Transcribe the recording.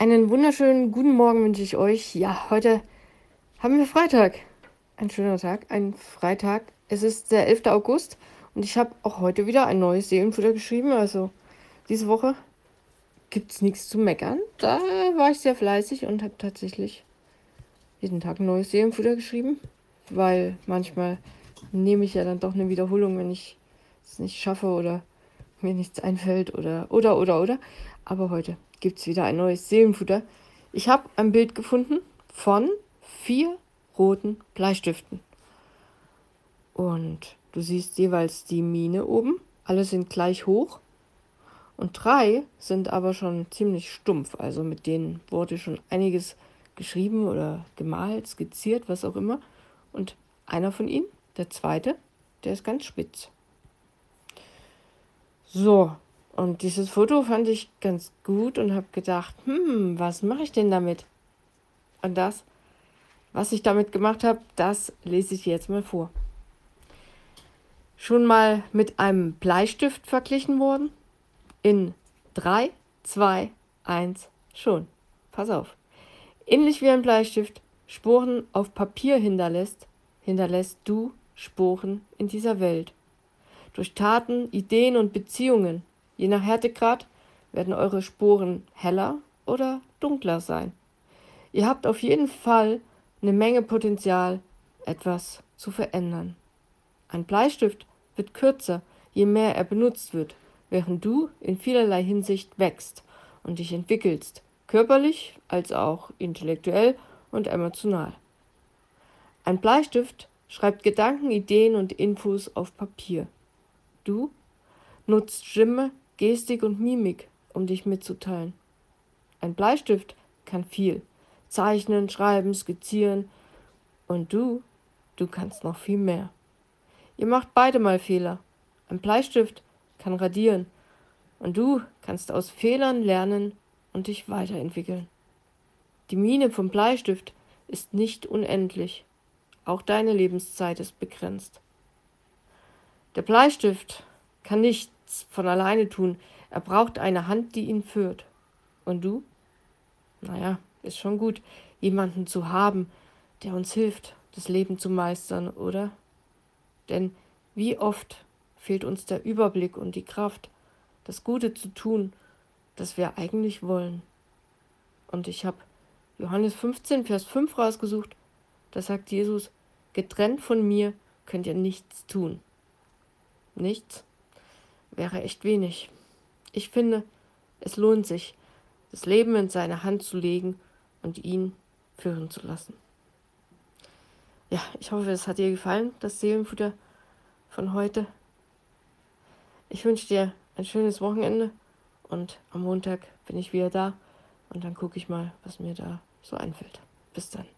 Einen wunderschönen guten Morgen wünsche ich euch. Ja, heute haben wir Freitag. Ein schöner Tag, ein Freitag. Es ist der 11. August und ich habe auch heute wieder ein neues Seelenfutter geschrieben. Also diese Woche gibt es nichts zu meckern. Da war ich sehr fleißig und habe tatsächlich jeden Tag ein neues Seelenfutter geschrieben, weil manchmal nehme ich ja dann doch eine Wiederholung, wenn ich es nicht schaffe oder mir nichts einfällt oder oder oder oder. Aber heute gibt es wieder ein neues Seelenfutter. Ich habe ein Bild gefunden von vier roten Bleistiften. Und du siehst jeweils die Mine oben. Alle sind gleich hoch. Und drei sind aber schon ziemlich stumpf. Also mit denen wurde schon einiges geschrieben oder gemalt, skizziert, was auch immer. Und einer von ihnen, der zweite, der ist ganz spitz. So, und dieses Foto fand ich ganz gut und habe gedacht, hm, was mache ich denn damit? Und das, was ich damit gemacht habe, das lese ich jetzt mal vor. Schon mal mit einem Bleistift verglichen worden? In 3, 2, 1, schon. Pass auf. Ähnlich wie ein Bleistift Spuren auf Papier hinterlässt, hinterlässt du Spuren in dieser Welt. Durch Taten, Ideen und Beziehungen Je nach Härtegrad werden eure Sporen heller oder dunkler sein. Ihr habt auf jeden Fall eine Menge Potenzial, etwas zu verändern. Ein Bleistift wird kürzer, je mehr er benutzt wird, während du in vielerlei Hinsicht wächst und dich entwickelst, körperlich als auch intellektuell und emotional. Ein Bleistift schreibt Gedanken, Ideen und Infos auf Papier. Du nutzt Stimme, Gestik und Mimik, um dich mitzuteilen. Ein Bleistift kann viel. Zeichnen, schreiben, skizzieren. Und du, du kannst noch viel mehr. Ihr macht beide mal Fehler. Ein Bleistift kann radieren. Und du kannst aus Fehlern lernen und dich weiterentwickeln. Die Mine vom Bleistift ist nicht unendlich. Auch deine Lebenszeit ist begrenzt. Der Bleistift kann nicht nichts von alleine tun. Er braucht eine Hand, die ihn führt. Und du? Naja, ist schon gut, jemanden zu haben, der uns hilft, das Leben zu meistern, oder? Denn wie oft fehlt uns der Überblick und die Kraft, das Gute zu tun, das wir eigentlich wollen. Und ich habe Johannes 15, Vers 5 rausgesucht. Da sagt Jesus, getrennt von mir könnt ihr nichts tun. Nichts? Wäre echt wenig. Ich finde, es lohnt sich, das Leben in seine Hand zu legen und ihn führen zu lassen. Ja, ich hoffe, es hat dir gefallen, das Seelenfutter von heute. Ich wünsche dir ein schönes Wochenende und am Montag bin ich wieder da und dann gucke ich mal, was mir da so einfällt. Bis dann.